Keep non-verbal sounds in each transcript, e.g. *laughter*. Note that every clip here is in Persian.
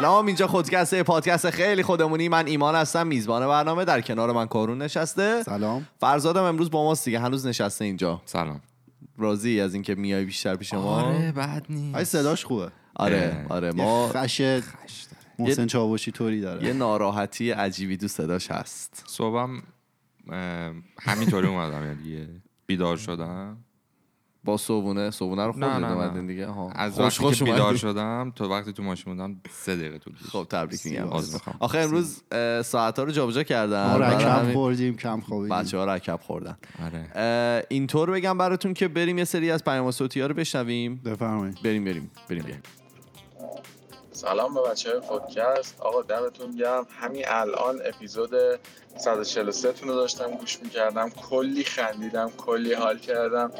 سلام اینجا خودکسته پادکست خیلی خودمونی. من ایمان هستم میزبان برنامه. در کنار من کارون نشسته. سلام. فرزادم امروز با ماست دیگه هنوز نشسته اینجا. سلام. راضی از اینکه میای بیشتر پیش ما؟ آره بد نیست. آی صداش خوبه. آره آره ما ما خش محسن چاوشی طوری داره. یه ناراحتی عجیبی تو صداش هست. صبحم همینطوری اومدم یعنی بیدار شدم. با صبونه صبونه رو نه، خوردید نه، نه. دیگه ها. از خوش وقتی خوش که بیدار. شدم تا وقتی تو ماشین بودم سه دقیقه طول کشید. خب تبریک میگم. آخه امروز ساعت ها رو جابجا کردن. ما رکب خوردیم کم خوابیدیم. بچه ها رکب خوردن. آره. اینطور بگم براتون که بریم یه سری از پیام صوتی ها رو بشنویم. بفرمایید. بریم بریم بریم بریم. سلام به بچه های پادکست آقا دمتون گرم. همین الان اپیزود 143 تون رو داشتم گوش می‌کردم. کلی خندیدم کلی حال کردم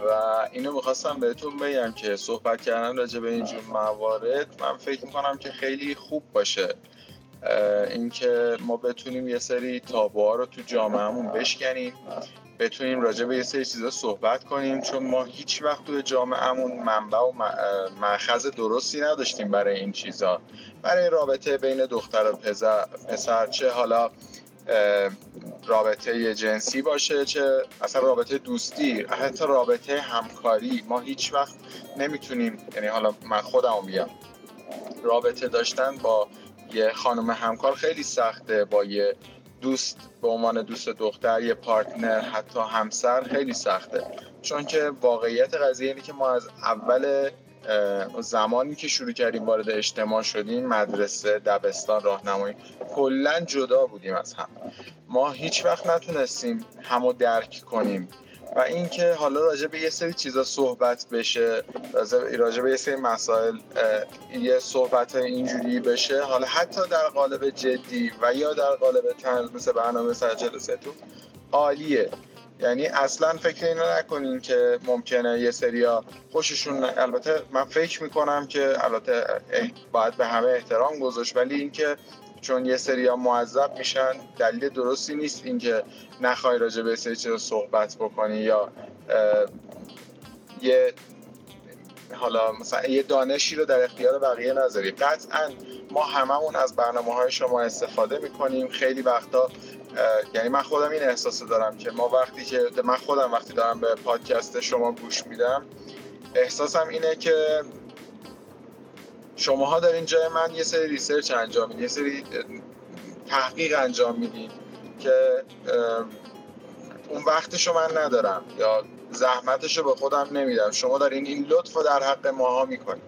و اینو می‌خواستم بهتون بگم که صحبت کردن راجع به اینجور موارد من فکر می‌کنم که خیلی خوب باشه. اینکه ما بتونیم یه سری تابوها رو تو جامعهمون بشکنیم. بتونیم راجع به یه سری چیزا صحبت کنیم چون ما هیچ وقت توی جامعهمون منبع و م- اه، مأخذ درستی نداشتیم برای این چیزا. برای رابطه بین دختر و پسر, چه حالا رابطه جنسی باشه چه اصلا رابطه دوستی حتی رابطه همکاری. ما هیچ وقت نمی‌تونیم یعنی حالا من خودم بیام رابطه داشتن با یه خانم همکار خیلی سخته با یه دوست به عنوان دوست دختر یه پارتنر حتی همسر خیلی سخته. چون که واقعیت قضیه اینه که ما از اول زمانی که شروع کردیم وارد اجتماع شدیم مدرسه دبستان راهنمایی کلا جدا بودیم از هم. ما هیچ وقت نتونستیم همو درک کنیم. و اینکه حالا راجع به یه سری چیزا صحبت بشه راجع- به یه سری مسائل یه صحبت اینجوری بشه حالا حتی در قالب جدی و یا در قالب طنز مثل برنامه سر جلسه تو عالیه. یعنی اصلا فکر اینو نکنین که ممکنه یه سریا خوششون ن- البته من فکر می‌کنم که البته باید به همه احترام گذاشت ولی اینکه چون یه سریا معذب میشن دلیل درستی نیست اینکه نخوای راجع به سری چیزا صحبت بکنی یا یه حالا مثلا یه دانشی رو در اختیار بقیه نذاری. قطعا ما هممون از برنامه های شما استفاده می‌کنیم. خیلی وقتا یعنی من خودم این احساس دارم که ما وقتی که من خودم وقتی دارم به پادکست شما گوش میدم احساسم اینه که شماها دارین جای من یه سری ریسرچ انجام میدین یه سری تحقیق انجام میدین که اون وقتشو من ندارم یا زحمتشو به خودم نمیدم. شما دارین این لطف رو در حق ماها می‌کنین.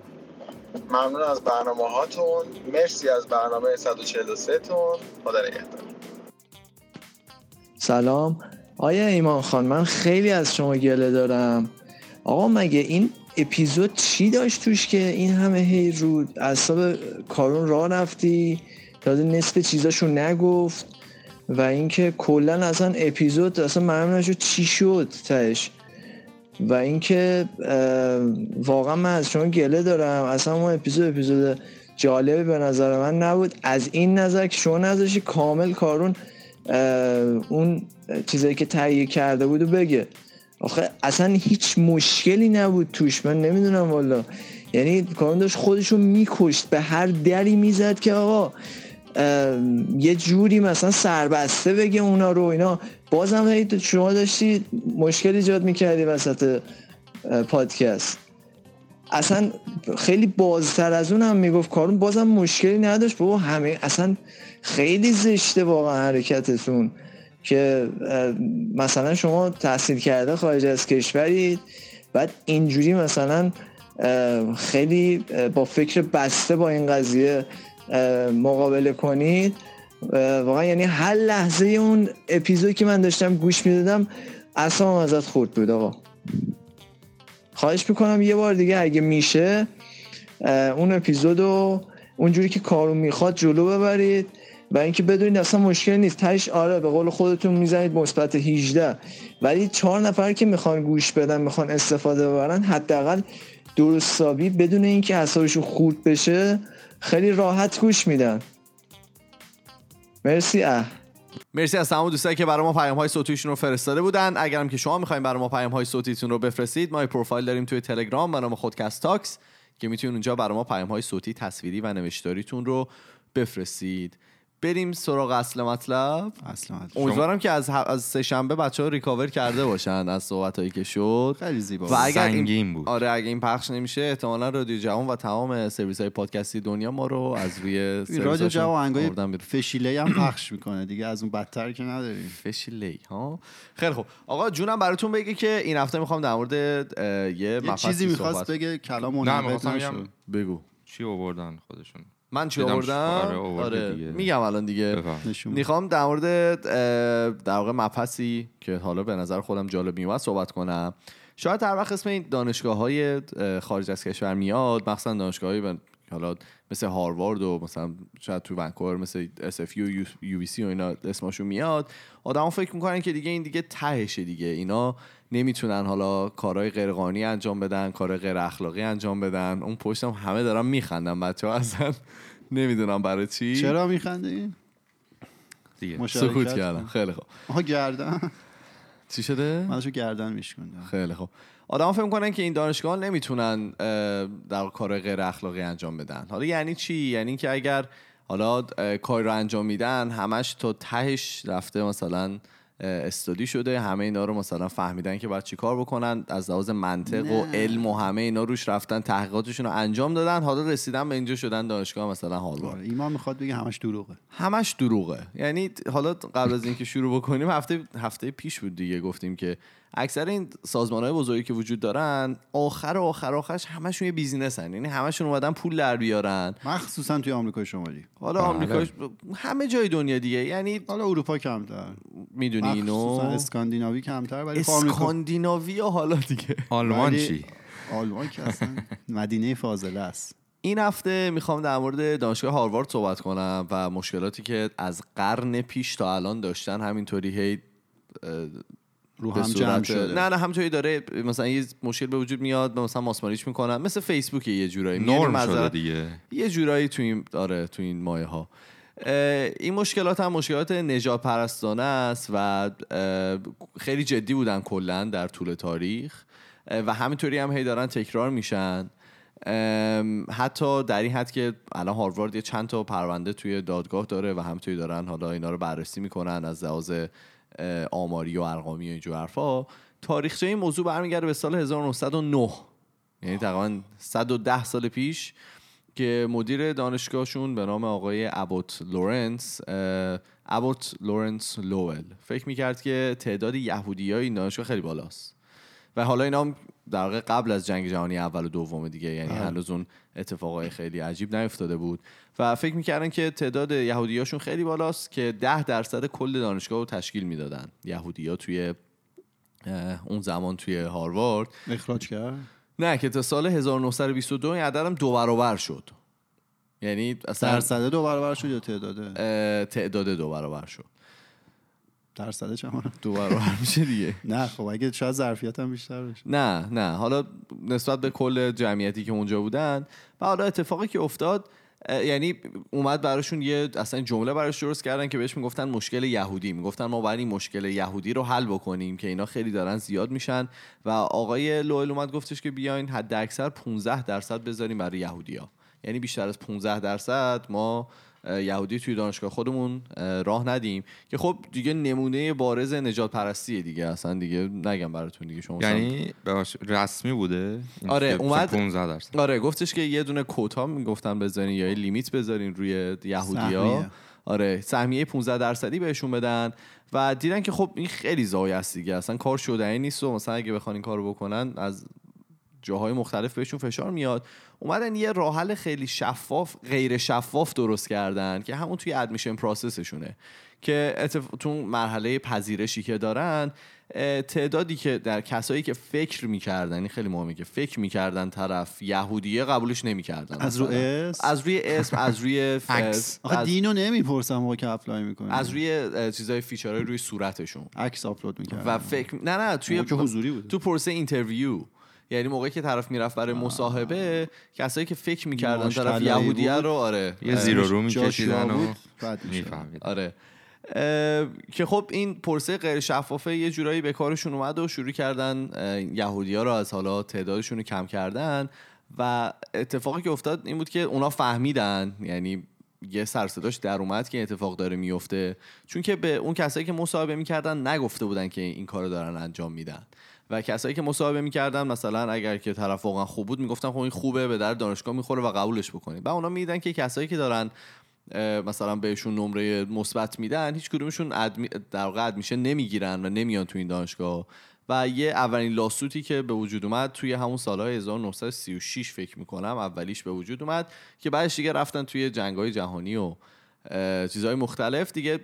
ممنون از برنامه هاتون. مرسی از برنامه 143 تون. خدا نگهدار. سلام. آیا ایمان خان من خیلی از شما گله دارم. آقا مگه این اپیزود چی داشت توش که این همه هی رو اعصاب کارون راه رفتی؟ تازه نصف چیزاشو نگفت و اینکه کلا اصلا اپیزود اصلا معلوم نشد چی شد تش و اینکه واقعا من از شما گله دارم. اصلا اون اپیزود اپیزود جالبی به نظر من نبود. از این نظر که شما نذاشی کامل کارون اون چیزایی که تهیه کرده بود و بگه. آخه اصلا هیچ مشکلی نبود توش. من نمی‌دونم والا. یعنی کارون داشت خودشو میکشت به هر دری می‌زد که آقا یه جوری مثلا سربسته بگه اونا رو اینا. بازم هی شما داشتی مشکل ایجاد می‌کردی وسط پادکست. اصلا خیلی بازتر از اون هم می‌گفت کارون. بازم مشکلی نداشت. بابا همه اصلا خیلی زشته واقعا حرکتتون. که مثلا شما تحصیل کرده خارج از کشورید بعد اینجوری مثلا خیلی با فکر بسته با این قضیه مقابله کنید. واقعا یعنی هر لحظه اون اپیزودی که من داشتم گوش می‌دادم اصلا ازت خورد بود آقا. خواهش می‌کنم یه بار دیگه اگه میشه اون اپیزودو اونجوری که کارو می‌خواد جلو ببرید. و اینکه بدونید اصلا مشکل نیست. تش آره به قول خودتون می‌زنید مثبت 18 ولی چهار نفر که می‌خوان گوش بدن می‌خوان استفاده ببرن حداقل درستابی بدون اینکه اعصابشون خورد بشه خیلی راحت گوش میدن. مرسی اه. مرسی از تمام دوستایی که برای ما پیام های صوتیشون رو فرستاده بودن. اگرم که شما می‌خواین برای ما پیام های صوتیتون رو بفرستید ما پروفایل داریم توی تلگرام به نام خودکست تاکس که می‌تونید اونجا برای ما پیام های صوتی تصویری و نوشتاریتون رو بفرستید. بریم سراغ اصل مطلب. اصلا امیدوارم که از, ه- از سه شنبه بچه ها recover کرده باشن از صحبت هایی که شد. خیلی زیبا. و اگر این بود. آره اگه این پخش نمیشه احتمالا رادیو جوان و تمام سرویس های پادکستی دنیا ما رو از روی رادیو سرویساشون جو آهنگای آوردن بیرون. فشیله هم پخش می‌کنه دیگه از اون بدتر که نداریم. فشیلی ها؟ خیلی خوب. آقا جونم براتون بگه که این هفته می‌خوام در مورد اه، یه یه چیزی می‌خواست بگه کلام نه بگو. چی آوردن خودشون. من چی آوردم؟ آره، آره دیگه. میگم الان دیگه. می‌خوام در مورد در واقع مبحثی که حالا به نظر خودم جالب میومد صحبت کنم. شاید هر وقت اسم این دانشگاه های خارج از کشور میاد مخصوصا دانشگاه های حالا مثل هاروارد و مثلا شاید تو ونکوور مثل SF و یو بی سی و اینا اسمشون میاد. آدما فکر می‌کنن که دیگه این دیگه تهشه دیگه. اینا نمی‌تونن حالا کارهای غیرقانونی انجام بدن کارهای غیر اخلاقی انجام بدن. اون پشتم همه دارن میخندن بچه ها اصلا *laughs* نمی‌دونم برای چی. چرا میخندی؟ دیگه. سکوت کردم. خیلی خوب. آها گردن. چی شده؟ من داشتم گردن میشکوندم. خیلی خوب. آدم فکر کنن که این دانشگاه نمی‌تونن در کار غیر اخلاقی انجام بدن. حالا یعنی چی؟ یعنی که اگر حالا اه، کاری رو انجام میدن همش تا تهش رفته مثلا اه، استادی شده همه اینا رو مثلا فهمیدن که باید چی کار بکنن از لحاظ منطق و نه. علم و همه اینا روش رفتن تحقیقاتشون رو انجام دادن حالا رسیدن به اینجا شدن دانشگاه مثلا هاروارد. آره، ایمان می‌خواد بگه همش دروغه. همش دروغه. یعنی حالا قبل از اینکه شروع بکنیم هفته هفته پیش بود دیگه گفتیم که اکثر این سازمان های بزرگی که وجود دارن آخر آخر آخرش همشون یه بیزینس هن. یعنی همشون اومدن پول در بیارن. مخصوصا توی آمریکای شمالی. حالا بله. آمریکا همه جای دنیا دیگه. یعنی حالا اروپا کمتر. می‌دونی مخصوصا اینو اسکاندیناوی کمتر ولی خب اسکاندیناوی حالا دیگه. آلمان چی؟ آلمان که اصلا مدینه فاضله است. این هفته می‌خوام در مورد دانشگاه هاروارد صحبت کنم و مشکلاتی که از قرن پیش تا الان داشتن همینطوری هی رو هم جمع شده. نه نه همینطوری داره مثلا یه مشکل به وجود میاد مثلا ماسمالیش می‌کنن. مثل فیسبوک یه جورایی. نرم شده دیگه. یه جورایی تو این آره تو این مایه ها این مشکلات هم مشکلات نجات پرستانه است و خیلی جدی بودن کلا در طول تاریخ. و همینطوری هم هی دارن تکرار میشن. حتی در این حد که الان هاروارد یه چند تا پرونده توی دادگاه داره و همینطوری دارن حالا اینا رو بررسی می‌کنن از لحاظ آماری و ارقامی و اینجور حرفا تاریخچه این موضوع برمیگرده به سال 1909 یعنی تقریبا 110 سال پیش که مدیر دانشگاهشون به نام آقای ابوت لورنس ابوت لورنس لوول فکر می‌کرد که تعداد یهودی های این دانشگاه خیلی بالاست. و حالا اینا هم در واقع قبل از جنگ جهانی اول و دوم دیگه یعنی هنوز اون اتفاقای خیلی عجیب نیفتاده بود. و فکر می‌کردن که تعداد یهودیاشون خیلی بالاست که ده درصد کل دانشگاه رو تشکیل می‌دادن. یهودی ها توی اون زمان توی هاروارد. اخراج کرد؟ نه که تا سال 1922 این عددم دو برابر شد. یعنی اصلا درصده دو برابر شد یا تعداده اه، تعداد دو برابر شد. درصده چند؟ دو برابر میشه دیگه. نه خب اگه شاید ظرفیت هم بیشتر بشه. نه نه. حالا نسبت به کل جمعیتی که اونجا بودن و حالا اتفاقی که افتاد یعنی اومد براشون یه اصلا جمله براش درست کردن که بهش می‌گفتن مشکل یهودی. می‌گفتن ما باید این مشکل یهودی رو حل بکنیم که اینا خیلی دارن زیاد میشن. و آقای لوئل اومد گفتش که بیاین حد اکثر 15 درصد بذاریم برای یهودیا یعنی بیشتر از 15 درصد ما یهودی توی دانشگاه خودمون اه، راه ندیم. که خب دیگه نمونه بارز نجات پرستیه دیگه. اصلا دیگه نگم براتون دیگه. شما یعنی رسمی بوده؟ آره، اومد- 15 درصد. آره گفتش که یه دونه کوتا می‌گفتن بذارین یا یه لیمیت بذارین روی یهودیا. آره سهمیه 15 درصدی بهشون بدن. و دیدن که خب این خیلی زایه است دیگه. اصلا کار شدنی نیست و مثلا اگه بخوان این کارو بکنن از جاهای مختلف بهشون فشار میاد اومدن یه راه حل خیلی شفاف غیر شفاف درست کردن که همون توی ادمیشن پروسسشونه که اتف... تو مرحله پذیرشی که دارن تعدادی که در کسایی که فکر می‌کردن این خیلی مهمه که فکر می‌کردن طرف یهودیه قبولش نمی‌کردن از رو اسم؟ از روی اسم از روی ف- *laughs* عکس. آخه دینو نمی‌پرسم موقع که apply می‌کنه از روی چیزای feature های روی صورتشون عکس آپلود می‌کرد و فکر نه نه توی که حضوری بود. تو پروسه interview یعنی موقعی که طرف می‌رفت برای مصاحبه کسایی که فکر می‌کردن طرف یهودیه. رو آره. یه زیرو رو میکشیدن و بود، بد میشه. می‌فهمید. آره. که خب این پروسه غیر شفافه یه جورایی به کارشون اومد و شروع کردن یهودی ها رو از حالا تعدادشون رو کم کردن و اتفاقی که افتاد این بود که اونا فهمیدن یعنی یه سرصداش در اومد که اتفاق داره میفته چون که به اون کسایی که مصاحبه می‌کردن نگفته بودن که این کارو دارن انجام میدن. و کسایی که مصاحبه می‌کردن مثلا اگر که طرف واقعا خوب بود می‌گفتن خب این خوبه به در دانشگاه می‌خوره و قبولش بکنید. و اونا میدن که کسایی که دارن مثلا بهشون نمره مثبت میدن هیچ کدومشون ادمی در واقع ادمیشن نمی‌گیرن و نمیان تو این دانشگاه. و یه اولین لاسوتی که به وجود اومد توی همون سالهای 1936 فکر می‌کنم اولیش به وجود اومد که بعدش دیگه رفتن توی جنگهای جهانی و چیزهای مختلف. دیگه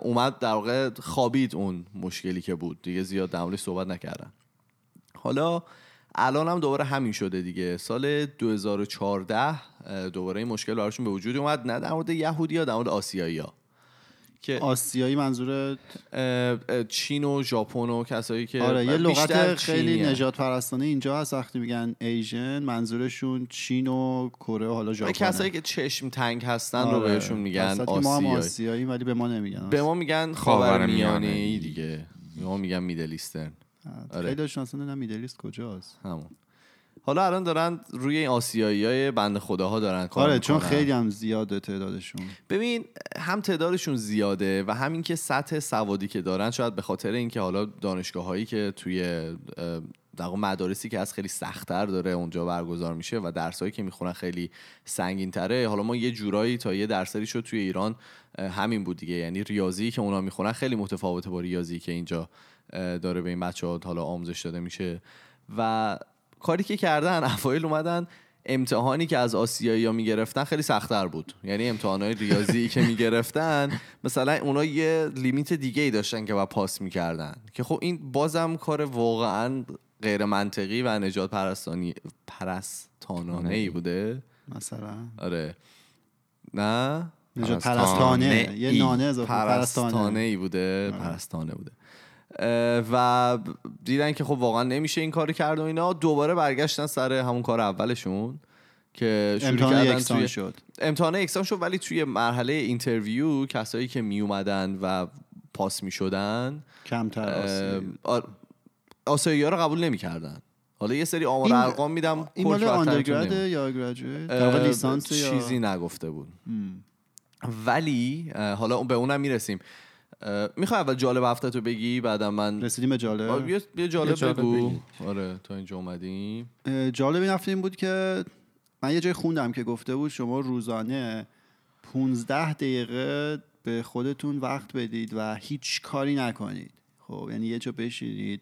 اومد در واقع خوابید اون مشکلی که بود. دیگه زیاد در صحبت نکردن حالا الان هم دوباره همین شده دیگه. سال 2014 اه، دوباره این مشکل براشون به وجود اومد. نه در مورد یهودی ها در مورد آسیایی ها که آسیایی منظور چین و ژاپن و کسایی که آره یه بیشتر لغت خیلی. نژاد پرستانه اینجا هست وقتی میگن Asian منظورشون چین و کره و حالا آره، ژاپن کسایی که چشم تنگ هستن رو آره. بهشون میگن ما هم آسیایی آسیایی ولی به ما نمیگن به ما میگن. خاورمیانه ای دیگه به ما میگن Middle Eastern آره. خیلی اصلا نمی‌دونم Middle East کجاست همون حالا الان دارن روی این آسیایی های بنده خداها دارن کار آره چون. خیلی هم زیاده تعدادشون. ببین هم تعدادشون زیاده و همین که سطح سوادی که دارن شاید به خاطر اینکه حالا دانشگاه هایی که توی در مدارسی که از خیلی سختتر داره اونجا برگزار میشه و درسایی که می‌خونن خیلی سنگین تره حالا ما یه جورایی تا یه درصدی شد توی ایران همین بود دیگه. یعنی ریاضی که اونا می‌خونن خیلی متفاوته با ریاضی که اینجا داره به این بچه ها حالا آموزش داده میشه. و کاری که کردن اوایل اومدن امتحانی که از آسیایی ها می‌گرفتن خیلی سختتر بود. یعنی امتحانهای ریاضی که می‌گرفتن مثلا اونا یه لیمیت دیگه ای داشتن که با پاس می‌کردن. که خب این بازم کار واقعا غیر منطقی و نجات پرستانی پرستانانه ای بوده. مثلا. آره. نه؟ نجات پرستانه پرستانه. یه. نانه پرستانه پرستانه. ای بوده. پرستانه بوده. و دیدن که خب واقعا نمیشه این کار کرد و اینا دوباره برگشتن سر همون کار اولشون که شروع امتحان یکسان توی شد. امتحان یکسان شد ولی توی مرحله interview کسایی که می اومدن و پاس می شدن کمتر آسیایی. آسیایی ها رو قبول نمی کردن حالا یه سری آمار ارقام میدم این مال undergrad. یا graduate لیسانس یا چیزی نگفته بود. ولی حالا اون- به اونم می‌رسیم. می‌خوای اول جالب هفته تو بگی بعدم من رسیدیم به جالب؟ یه یه جالب, یه جالب بگو. بگید. آره تا اینجا اومدیم. جالب این هفته این بود که من یه جای خوندم که گفته بود شما روزانه 15 دقیقه به خودتون وقت بدید و هیچ کاری نکنید. خب یعنی یه جا بشینید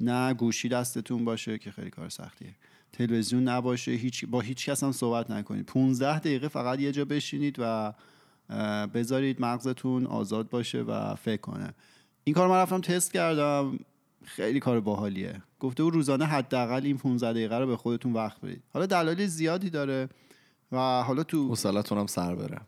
نه گوشی دستتون باشه که خیلی کار سختیه. تلویزیون نباشه هیچ با هیچ کس هم صحبت نکنید. 15 دقیقه فقط یه جا بشینید و بذارید مغزتون آزاد باشه و فکر کنه. این کار من رفتم تست کردم. خیلی کار باحالیه. گفته بود روزانه حداقل این 15 دقیقه رو به خودتون وقت بدید. حالا دلایل زیادی داره و حالا تو حوصلتون هم سر بره.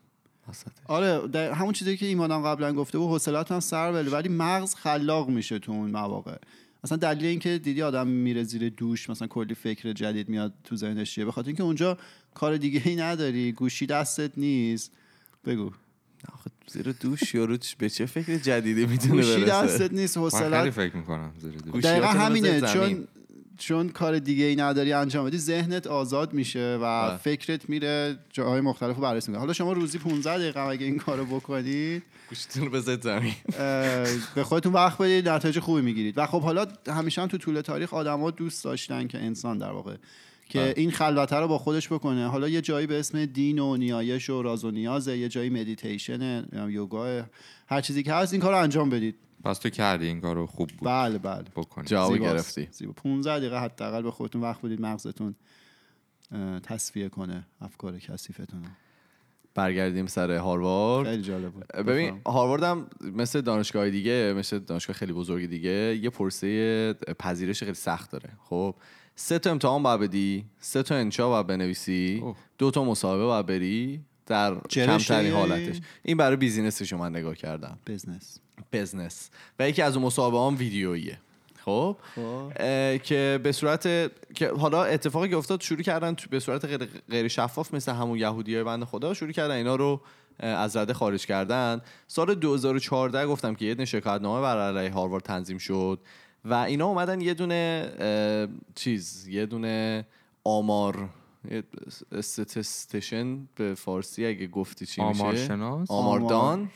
آره در همون چیزی که ایمانم قبلا گفته بود حوصلتون هم سر بره. ولی مغز خلاق میشه تو اون مواقع. مثلا دلیل اینکه دیدی آدم میره زیر دوش مثلا کلی فکر جدید میاد تو ذهنش چیه؟ به خاطر اینکه اونجا کار دیگه ای نداری. گوشی دستت نیست. بگو. آخه زیر دوش یارو به چه فکر جدیدی می‌تونه گوشی برسه؟ دستت نیست من خیلی حوصلت فکر می‌کنم زیر دوش. دقیقا همینه. چون چون کار دیگه ای نداری انجام بدی ذهنت آزاد میشه و بله. فکرت میره جاهای مختلف رو بررسی می‌کنه حالا شما روزی 15 دقیقه اگه این کارو بکنید گوشتون رو بذارید زمین. به خودتون وقت بدید نتایج خوبی می‌گیرید. و خب حالا همیشه هم تو طول تاریخ آدما دوست داشتن که انسان در واقع که بله. این خلوته رو با خودش بکنه. حالا یه جایی به اسم دین و نیایش و راز و نیازه یه جایی مدیتیشن یوگا هر چیزی که هست این کار رو انجام بدید. پس تو کردی این کارو خوب بود. بله بله. بکنی جواب. گرفتی. زیبا. 15 دقیقه حداقل به خودتون وقت بدید مغزتون تصفیه کنه افکار کثیفتون رو. برگردیم سر هاروارد. خیلی جالب بود. ببین. هاروارد هم مثل دانشگاه دیگه مثل دانشگاه خیلی بزرگ دیگه یه پرسه پذیرش خیلی سخت داره. خب سه تا امتحان باید بدی سه تا انشا باید بنویسی اوه. دو تا مصاحبه باید بری در کمترین حالتش. این برای بیزینسش من نگاه کردم. بزنس بزنس و یکی از اون مصاحبه هم ویدیوییه. خب؟ خب. که به صورت که حالا اتفاقی که افتاد شروع کردن به صورت غیر, غیر شفاف مثل همون یهودی های بند خدا شروع کردن اینا رو از رده خارج کردن. سال 2014 گفتم که یه شکایتنامه بر علیه هاروارد تنظیم شد. و اینا اومدن یه دونه چیز یه دونه آمار استتستشن به فارسی اگه گفتی چی میشه. آمارشناس؟ آماردان.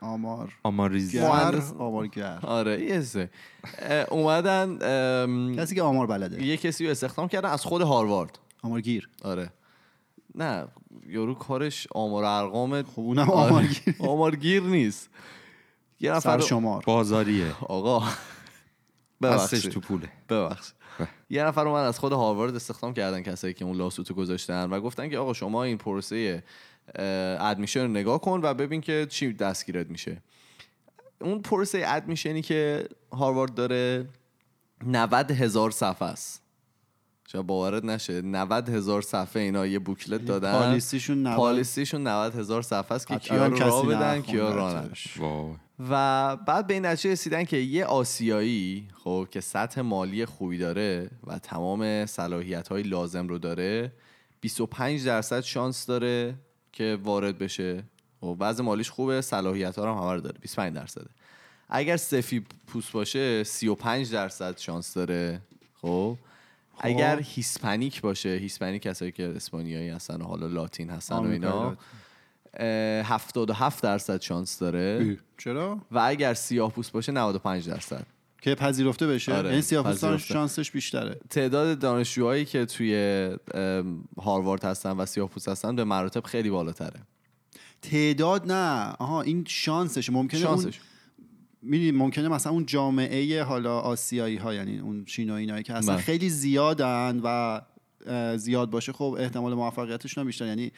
آمار. آماریزی گر مهندس. آمارگر. آره یه اومدن کسی که آمار بلده. یه کسی رو استخدام کردن از خود هاروارد. آمارگیر. آره. نه یورو کارش آمار و ارقام خب اونم آره. آمارگیر آمارگیر نیست. یه نفر سرشمار. بازاریه. آقا. ببخشید. تو پوله. ببخش یه نفر اومد از خود هاروارد استخدام کردن کسایی که اون لاسوتو گذاشتن و گفتن که آقا شما این پروسه ادمیشن رو نگاه کن و ببین که چی دستگیرت میشه. اون پروسه ادمیشنی که هاروارد داره 90 هزار صفحه است. شاید باورت نشه؟ 90 هزار صفحه اینا یه بوکلت دادن. پالیسیشون 90 پالیسیشون 90 هزار صفحه است که کیا رو کسی راه بدن کیا. وای و بعد به این نتیجه رسیدن که یه آسیایی خب که سطح مالی خوبی داره و تمام صلاحیت های لازم رو داره 25 درصد شانس داره که وارد بشه. و وضع مالیش خوبه صلاحیت ها رو هم همه رو داره 25 درصده. اگر سفید پوست باشه 35 درصد شانس داره. خب اگر هیسپانیک باشه هیسپانیک کسایی که اسپانیایی هستن و حالا لاتین هستن و اینا لاتین. اه، 77 درصد شانس داره. چرا؟ و اگر سیاه پوست باشه 95 درصد. که پذیرفته بشه؟ آره، یعنی سیاه‌پوستان پذیرفته. شانسش بیشتره. تعداد دانشجوهایی که توی هاروارد هستن و سیاه پوست هستن به مراتب خیلی بالاتره. تعداد نه. آها این شانسش ممکنه اون شانسش می‌دونی ممکنه مثلا اون جامعه حالا آسیایی ها یعنی اون چینایی اینایی که اصلا بله. خیلی زیادن و زیاد باشه خب احتمال موفقیتشون هم بیشتر. یعنی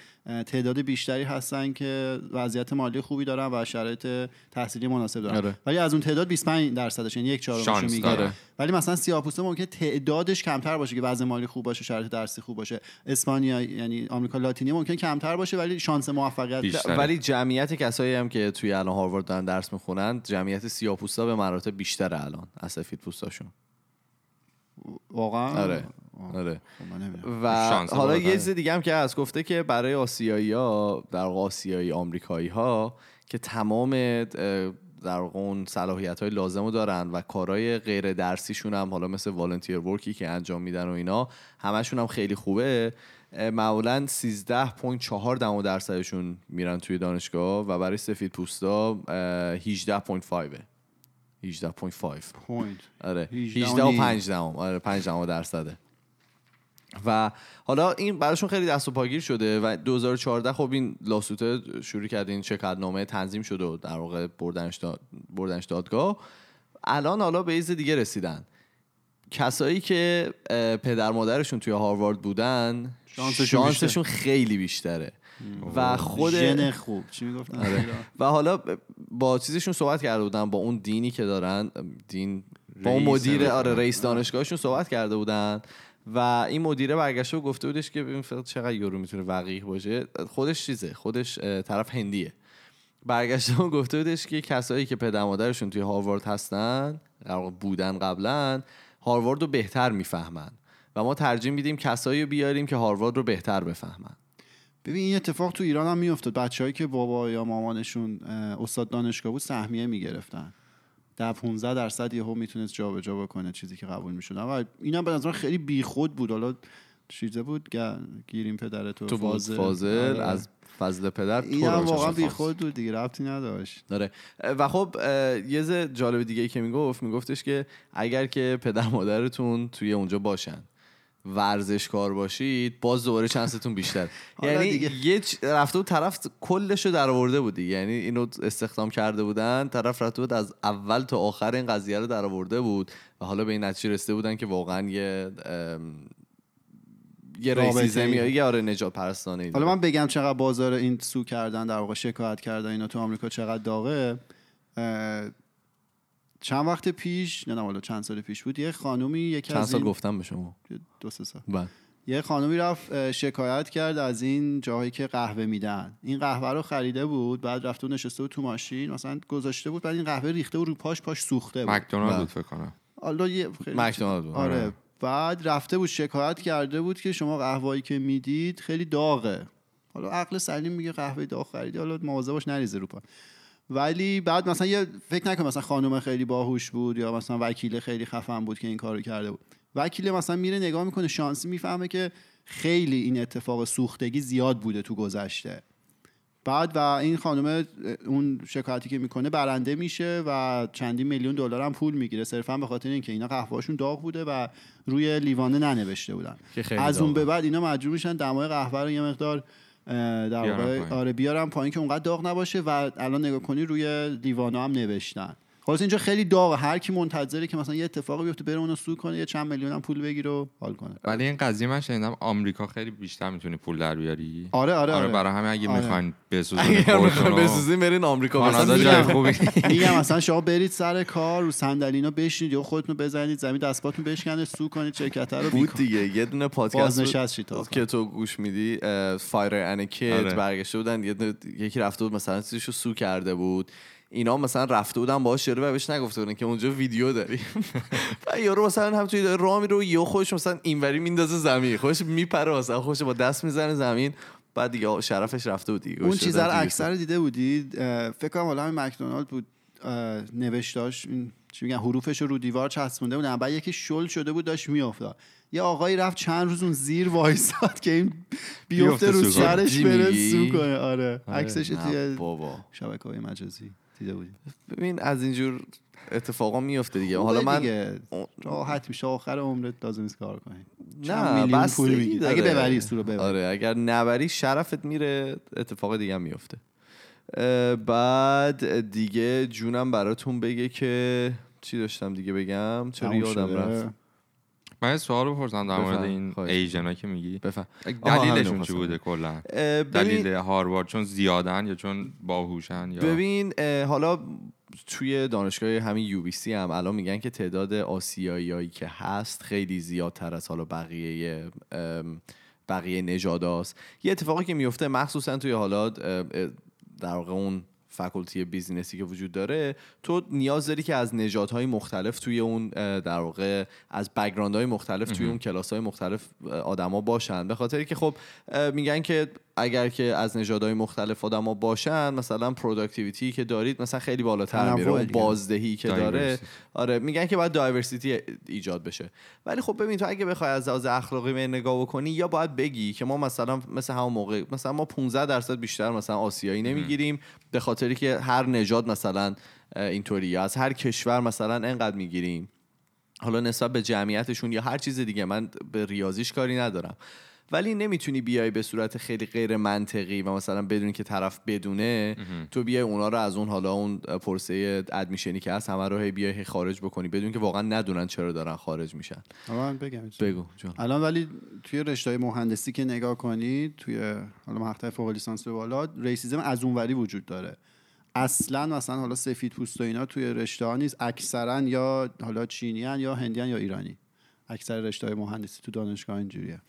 تعداد بیشتری هستن که وضعیت مالی خوبی دارن و شرایط تحصیلی مناسب دارن. آره. ولی از اون تعداد 25 درصدش یعنی یک چهارمش می‌گیره داره. ولی مثلا سیاه‌پوستا ممکنه تعدادش کمتر باشه که وضع مالی خوب باشه شرایط درسی خوب باشه. اسپانیا یعنی آمریکا لاتینی ممکنه کمتر باشه ولی شانس موفقیت بیشتر. ولی جمعیت کسایی هم که توی الان هاروارد دارن درس می‌خونن جمعیت سیاه پوستا به مراتب بیشتره الان از سفید پوستاشون. واقعا؟ آره. آره. خب. و شانس حالا. یه چیز دیگه هم که هست گفته که برای آسیایی ها در آسیایی آمریکایی ها که تمام در اون صلاحیت های لازم رو دارن و کارهای غیر درسیشون هم حالا مثل والنتیر ورکی که انجام میدن و اینا همشون هم خیلی خوبه. معمولا 13.4 دهم درصدشون میرن توی دانشگاه و برای سفید پوستا اه، 18.5 18.5 point آره 18 18 و و نیم. 5 دهم. آره 5 دهم درصده. و حالا این براشون خیلی دست و پاگیر شده و 2014 خب این lawsuit ه شروع کرد این شکایتنامه تنظیم شده و در واقع بردنش, دا- بردنش دادگاه. الان حالا به یه چیز دیگه رسیدن. کسایی که پدر مادرشون توی هاروارد بودن شانسشون شانسشون خیلی بیشتره. و خود ژن خوب. چی می‌گفتن؟ آره. و حالا با چیزشون صحبت کرده بودن با اون دینی که دارن دین با اون مدیر. آره رئیس دانشگاهشون صحبت کرده بودن. و این مدیره برگشته و گفته بودش که ببین فقط چقدر یورو می‌تونه وقیح باشه. خودش چیزه خودش طرف هندیه. برگشته و گفته بودش که کسایی که پدر مادرشون توی هاروارد هستن بودن قبلا هاروارد رو بهتر می‌فهمن. و ما ترجیح میدیم کسایی رو بیاریم که هاروارد رو بهتر بفهمن. ببین این اتفاق تو ایران هم میافتاد. بچههایی که بابا یا مامانشون استاد دانشگاه بود سهمیه می‌گرفتن. در 15 درصد یهو می‌تونست جابجا بکنه چیزی که قبول می‌شد و اینم به نظر خیلی بیخود بود حالا چیزه بود گیریم پدر تو, تو فاضل. فاضل آره. از فضل پدر این هم واقعا شد. بیخود بود دیگه ربطی نداشت داره و خب یه ز جالب دیگه ای که می‌گفت میگفتش که اگر که پدر مادرتون توی اونجا باشن ورزشکار باشید باز دوباره چانستون بیشتر. *laughs* یعنی. یه رفته بود طرف کلش رو در آورده بودی. یعنی اینو استخدام کرده بودن طرف رفته بود از اول تا آخر این قضیه رو در آورده بود. و حالا به این نتیجه رسیده بودن که واقعا یه یه. ریسیزمی یا یه آره نجات پرستانه حالا من بگم چقدر بازار این سو کردن در واقع شکایت کردن اینا تو آمریکا چقدر داغه. چند وقت پیش نه نه حالا چند سال پیش بود یه خانومی یکی چند از سال این گفتم به شما؟ دو سه سال. بله. یه خانومی رفت شکایت کرد از این جاهایی که قهوه میدن. این قهوه رو خریده بود بعد رفته و نشسته بود تو ماشین مثلا گذاشته بود بعد این قهوه ریخته و رو پاش پاش سوخته بود. مکدونالد بله. بود فکر کنم. حالا یه خیلی مکدونالد بود. آره. بعد رفته بود شکایت کرده بود که شما قهوه‌ای که می‌دید خیلی داغه. حالا عقل سلیم میگه قهوه داغ خریدی حالا مواظب باش نریزه رو پا. ولی بعد مثلا یه فکر نکن مثلا خانم خیلی باهوش بود یا مثلا وکیل خیلی خفن بود که این کارو کرده بود. وکیل مثلا میره نگاه می‌کنه شانسی می‌فهمه که خیلی این اتفاق سوختگی زیاد بوده تو گذشته. بعد و این خانم اون شکایتی که می‌کنه برنده میشه و چندین میلیون دلار هم پول می‌گیره. صرفا به خاطر اینکه اینا قهوهشون داغ بوده و روی لیوانه ننوشته بودن. از اون. به بعد اینا مجبور میشن دمای قهوه رو یه مقدار در واقع پایین. آره بیارم پایین که اونقدر داغ نباشه و الان نگاه کنی روی لیوانا هم نوشتن خلاص اینجا خیلی داغه هر کی منتظره که مثلا یه اتفاقی بیفته بره اونو سو کنه یه چند میلیون هم پول بگیره و حال کنه. ولی این قضیه من شنیدم آمریکا خیلی بیشتر می‌تونی پول در بیاری. آره آره آره آره, برای همین اگه آره. می‌خواین اگر می‌خواین خودتونو. بسوزین برین آمریکا کانادا بسوزین. جای خوبی. *laughs* میگم مثلا شما برید سر کار رو صندلینا بشینید یا خودتون رو بزنید زمین دستپاتون بشکنه سو کنید شرکت رو بود دیگه. یه دونه پادکست تا که تو گوش میدی فایر ان کید آره. برگشته بودن. یه دونه- یکی رفته بود مثلا چیزشو سو کرده بود. اینا مثلا رفته بودن باهاش شروع و بهش نگفته بودن که اونجا ویدیو داری *laughs* و یارو مثلا هم توی داره راه میره و یهو خودش مثلا اینوری میندازه زمین. خودش میپره مثلا خودش با دست می‌زنه زمین. بعد دیگه شرفش رفته بود دیگه. اون چیزا رو. اکثر دیده بودید اه، فکر کنم حالا همین مکدونالد بود. نوشتاش این چی میگن حروفش رو رو دیوار چسبونده بودن بعد یکی شل شده بود داشت میافتاد. یه آقایی رفت چند روز اون زیر وایساد که این بیفته رو. سرش بره؟ سو کنه. آره. عکسش نه توی بابا. شبکه های مجازی. دیده بودید ببین از اینجور اتفاقا میفته دیگه. حالا من دیگه. راحت میشه. آخر عمرت لازم نیست کار کنی. نه داره. اگه ببری رو ببری. آره اگر نبری شرفت میره. اتفاق دیگه هم میفته بعد دیگه جونم براتون بگه که چی داشتم دیگه بگم؟ چرا یادم. رفت؟ من یه سوال بپرسم در مورد. این ایژنا که میگی. بفهم دلیلشون چی بوده کلا؟ دلیل هاروارد چون زیادن یا چون باهوشن یا ببین حالا توی دانشگاه همین یو بی سی هم الان میگن که تعداد آسیاییایی که هست خیلی زیادتر از حالا بقیه بقیه نژاداست. یه اتفاقی که میفته مخصوصا توی حالا در واقع اون faculty business ی که وجود داره تو نیاز داری که از نژادهای مختلف توی اون در واقع از background های مختلف توی اون کلاس‌های مختلف آدما باشن. به خاطری که خب میگن که اگر که از نژادهای مختلف آدما باشن مثلا productivity که دارید مثلا خیلی بالاتر میره اون. بازدهی که داره. آره میگن که باید diversity ایجاد بشه ولی خب ببین تو اگه بخوای از لحاظ اخلاقی به نگاه بکنی یا باید بگی که ما مثلا مثل همون موقع مثلا ما 15 درصد بیشتر مثلا آسیایی نمی‌گیریم به خاطری که هر نژاد مثلا اینطوری از هر کشور مثلا انقدر می‌گیریم حالا نسبت به جمعیتشون یا هر چیز دیگه من به ریاضیش کاری ندارم ولی نمی‌تونی بیای به صورت خیلی غیر منطقی و مثلا بدون که طرف بدونه تو بیای اونا رو از اون حالا اون پرسه ادمیشنی که هست همه رو هی بیای خارج بکنی بدون که واقعا ندونن چرا دارن خارج میشن. من بگم بگو جان. الان ولی توی رشته مهندسی که نگاه کنید توی حالا مقطع فوق لیسانس به بالا ریسیزم از اونوری وجود داره. اصلا مثلا حالا سفید پوست و اینا توی رشته ها نیست. اکثرا یا حالا چینیان یا هندیان یا ایرانی. اکثر رشته های مهندسی تو دانشگاه اینجوریه.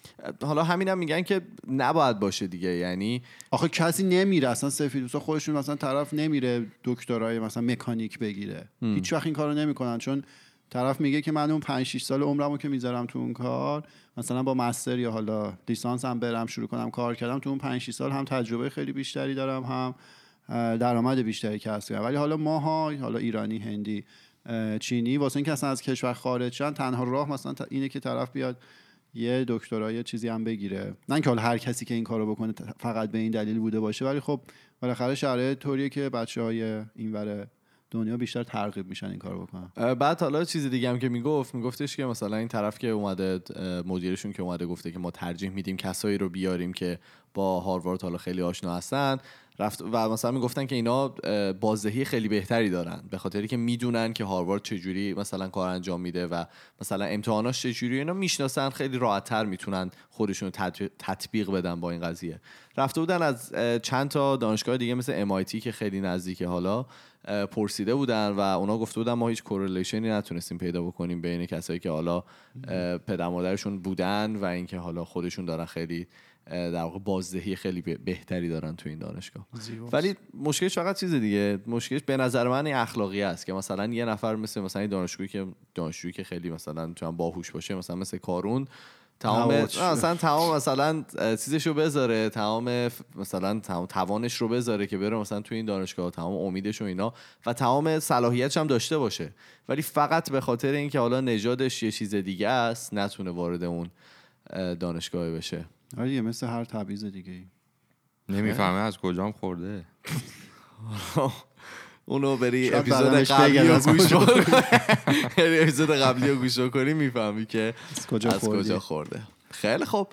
حالا همینم میگن که نباید باشه دیگه یعنی آخه کسی نمیره اصلا سفید پوستا خودشون مثلا طرف نمیره دکترای مثلا مکانیک بگیره. هیچ وقت این کارو نمی‌کنن چون طرف میگه که من اون 5 6 سال عمرمو که می‌ذارم تو اون کار مثلا با مستر یا حالا لیسانس هم برم شروع کنم کار کردم تو اون 5 6 سال هم تجربه خیلی بیشتری دارم هم درآمد بیشتری کسب کردم. ولی حالا ماها حالا ایرانی هندی چینی واسه اینکه اصلا از کشور خارج شن تنها راه مثلا اینه که طرف بیاد یه دکترا یه چیزی هم بگیره. نه اینکه حالا هر کسی که این کارو بکنه فقط به این دلیل بوده باشه ولی خب بالاخره شرایط طوریه که بچه های اینور دنیا بیشتر ترغیب میشن این کارو بکنن. بعد حالا چیز دیگه هم که می‌گفت میگفتش که مثلا این طرف که اومده مدیرشون که اومده گفته که ما ترجیح میدیم کسایی رو بیاریم که با هاروارد حالا خیلی آشنا هستن رفت و مثلا می‌گفتن که اینا بازدهی خیلی بهتری دارن به خاطری که می‌دونن که هاروارد چجوری مثلا کار انجام میده و مثلا امتحاناش چجوری اینا می‌شناسن خیلی راحتتر می‌تونن خودشون تطبیق- بدن با این قضیه. رفته بودن از چند تا دانشگاه دیگه مثل MIT که خیلی نزدیکه حالا. پرسیده بودن و اونا گفته بودن ما هیچ کورلیشنی نتونستیم پیدا بکنیم بین کسایی که حالا پدر مادرشون بودن و اینکه حالا خودشون دارن خیلی در واقع بازدهی خیلی به- بهتری دارن تو این دانشگاه. ولی مشکلش فقط چیز دیگه مشکلش به نظر من اخلاقی است که مثلا یه نفر مثل مثلا دانشجویی که دانشجویی که خیلی مثلا تو باهوش باشه مثلا مثل کارون تمام مثلا تمام مثلا اه، چیزشو بذاره تمام مثلا تمام توانش رو بذاره که بره مثلا تو این دانشگاه تمام امیدش و اینا و تمام صلاحیتش هم داشته باشه. ولی فقط به خاطر اینکه حالا نژادش یه چیز دیگه است نتونه وارد اون اه، دانشگاه بشه. آره مثل هر تبعیض دیگه ای نمی‌فهمه از کجام خورده. *laughs* اونو بری شاید اپیزود قبلی رو گوش *laughs* یعنی اپیزود قبلی رو گوش کنی می‌فهمی که از کجا از کجا خورده. خیلی خوب.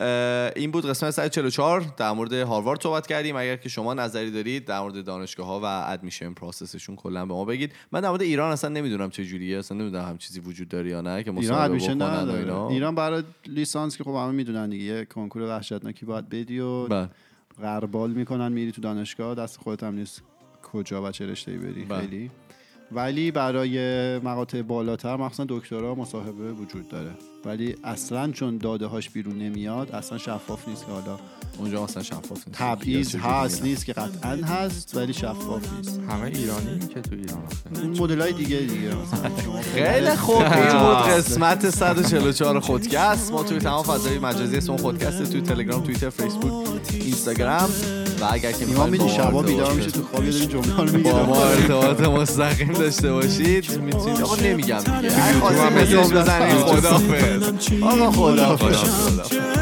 اه، این بود قسمت 144 در مورد هاروارد صحبت کردیم. اگر که شما نظری دارید در مورد دانشگاه ها و ادمیشن پروسسشون کلا به ما بگید. من در مورد ایران اصلا نمی‌دونم چه جوریه. اصلا نمی‌دونم هم چیزی وجود داره یا نه که ایران ادمیشن اینا. ایران برای لیسانس که خب همه می‌دونن دیگه یه کنکور وحشتناکی باید بدی و بله. غربال می‌کنن میری تو دانشگاه دست خودت هم نیست. کجا و چه رشته بری؟ بله. خیلی. ولی برای مقاطع بالاتر مخصوصا دکترا مصاحبه وجود داره. ولی اصلا چون داده هاش بیرون نمیاد اصلا شفاف نیست که حالا اونجا اصلا شفاف نیست. تبعیض. هست نیست که قطعا هست ولی شفاف نیست. همه ایرانی که تو ایران. اون مدل های دیگه دیگه *laughs* خیلی خوب. *laughs* این بود قسمت 144 خودکست. ما توی تمام فضای مجازی اسم خودکست توی تلگرام توییتر فیسبوک اینستاگرام. و اگر که می‌خواید میدی شبا بیدار میشه تو خواب یه جمله رو می‌گیره با ما ارتباط مستقیم داشته باشید می‌تونید آقا نمیگم دیگه. هر خواستید بزنید. خدافظ آقا خدافظ.